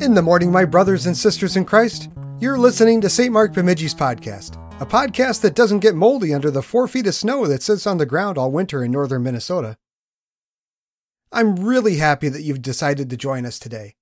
In the morning, my brothers and sisters in Christ, you're listening to St. Mark Bemidji's podcast, a podcast that doesn't get moldy under the four feet of snow that sits on the ground all winter in northern Minnesota. I'm really happy that you've decided to join us today.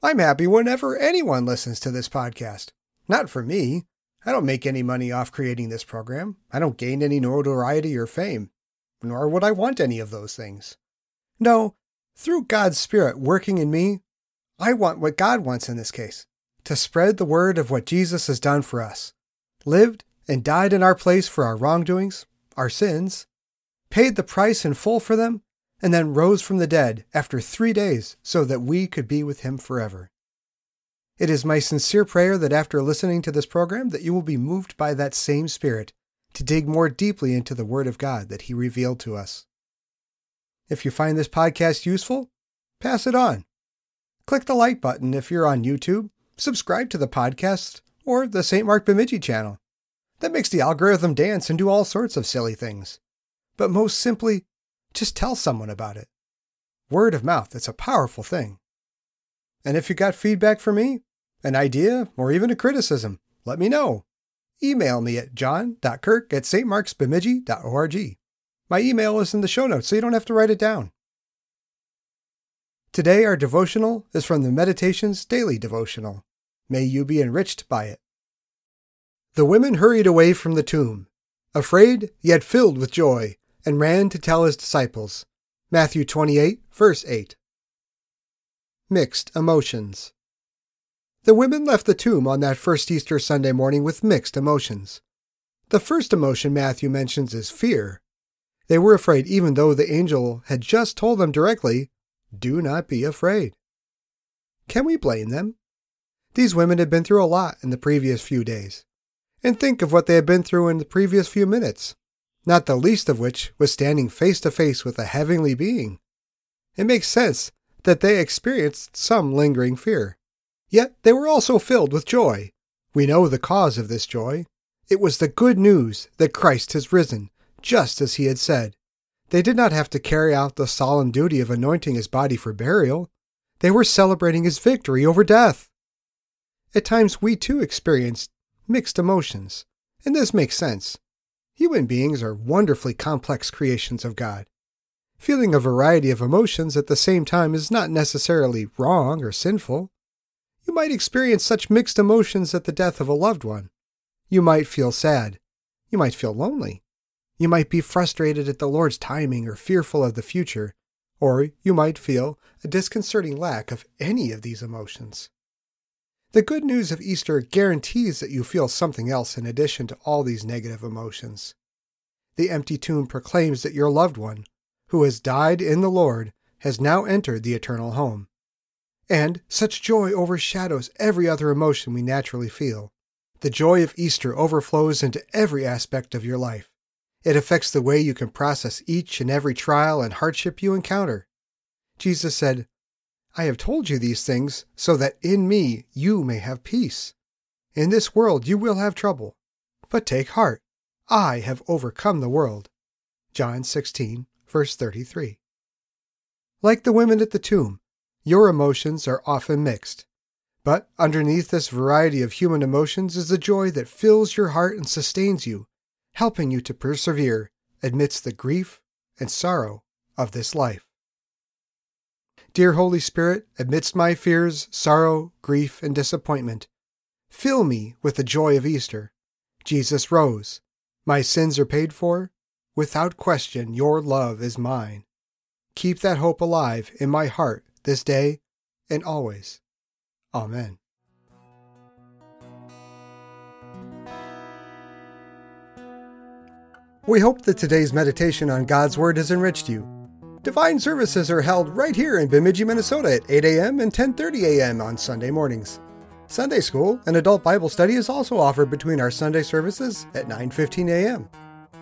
I'm happy whenever anyone listens to this podcast. Not for me. I don't make any money off creating this program. I don't gain any notoriety or fame, nor would I want any of those things. No, through God's Spirit working in me, I want what God wants in this case to spread the word of what Jesus has done for us, lived and died in our place for our wrongdoings, our sins, paid the price in full for them, and then rose from the dead after three days so that we could be with him forever. It is my sincere prayer that after listening to this program that you will be moved by that same spirit to dig more deeply into the word of God that he revealed to us. If you find this podcast useful, pass it on. Click the like button if you're on YouTube, subscribe to the podcast, or the St. Mark Bemidji channel. That makes the algorithm dance and do all sorts of silly things. But most simply, just tell someone about it. Word of mouth, it's a powerful thing. And if you got feedback for me, an idea, or even a criticism, let me know. Email me at john.kirk at stmarksbemidji.org. My email is in the show notes, so you don't have to write it down. Today, our devotional is from the Meditations Daily Devotional. May you be enriched by it. The women hurried away from the tomb, afraid yet filled with joy, and ran to tell his disciples. Matthew 28, verse 8. Mixed emotions. The women left the tomb on that first Easter Sunday morning with mixed emotions. The first emotion Matthew mentions is fear. They were afraid even though the angel had just told them directly do not be afraid. Can we blame them? These women had been through a lot in the previous few days. And think of what they had been through in the previous few minutes, not the least of which was standing face to face with a heavenly being. It makes sense that they experienced some lingering fear. Yet they were also filled with joy. We know the cause of this joy. It was the good news that Christ has risen, just as he had said. They did not have to carry out the solemn duty of anointing his body for burial. They were celebrating his victory over death. At times, we too experience mixed emotions, and this makes sense. Human beings are wonderfully complex creations of God. Feeling a variety of emotions at the same time is not necessarily wrong or sinful. You might experience such mixed emotions at the death of a loved one. You might feel sad. You might feel lonely. You might be frustrated at the Lord's timing or fearful of the future, or you might feel a disconcerting lack of any of these emotions. The good news of Easter guarantees that you feel something else in addition to all these negative emotions. The empty tomb proclaims that your loved one, who has died in the Lord, has now entered the eternal home. And such joy overshadows every other emotion we naturally feel. The joy of Easter overflows into every aspect of your life. It affects the way you can process each and every trial and hardship you encounter. Jesus said, I have told you these things so that in me you may have peace. In this world you will have trouble, but take heart. I have overcome the world. John 16, verse 33. Like the women at the tomb, your emotions are often mixed. But underneath this variety of human emotions is the joy that fills your heart and sustains you helping you to persevere amidst the grief and sorrow of this life. Dear Holy Spirit, amidst my fears, sorrow, grief, and disappointment, fill me with the joy of Easter. Jesus rose. My sins are paid for. Without question, your love is mine. Keep that hope alive in my heart this day and always. Amen. We hope that today's meditation on God's Word has enriched you. Divine services are held right here in Bemidji, Minnesota at 8 a.m. and 10:30 a.m. on Sunday mornings. Sunday school and adult Bible study is also offered between our Sunday services at 9:15 a.m.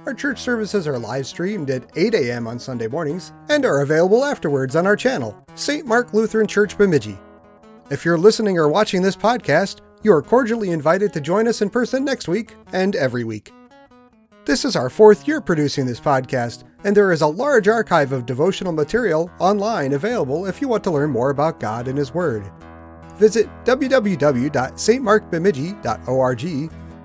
Our church services are live streamed at 8 a.m. on Sunday mornings and are available afterwards on our channel, St. Mark Lutheran Church Bemidji. If you're listening or watching this podcast, You are cordially invited to join us in person next week and every week. This is our fourth year producing this podcast, and there is a large archive of devotional material online available if you want to learn more about God and His Word. Visit www.stmarkbemidji.org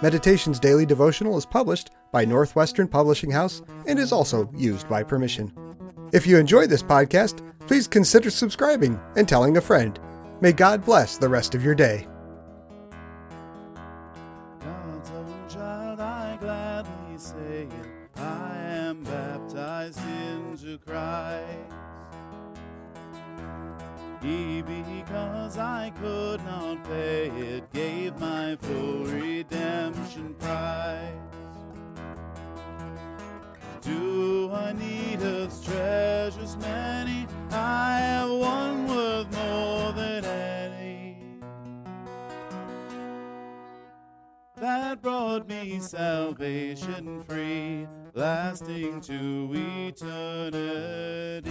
Meditations Daily Devotional is published by Northwestern Publishing House and is also used by permission. If you enjoyed this podcast, please consider subscribing and telling a friend. May God bless the rest of your day. God's own child, I gladly say it. I am baptized into Christ. He, because I could not pay it, gave my full redemption price. Do I need Earth's treasures many? I have one worth more than any. that brought me salvation free, lasting to eternity.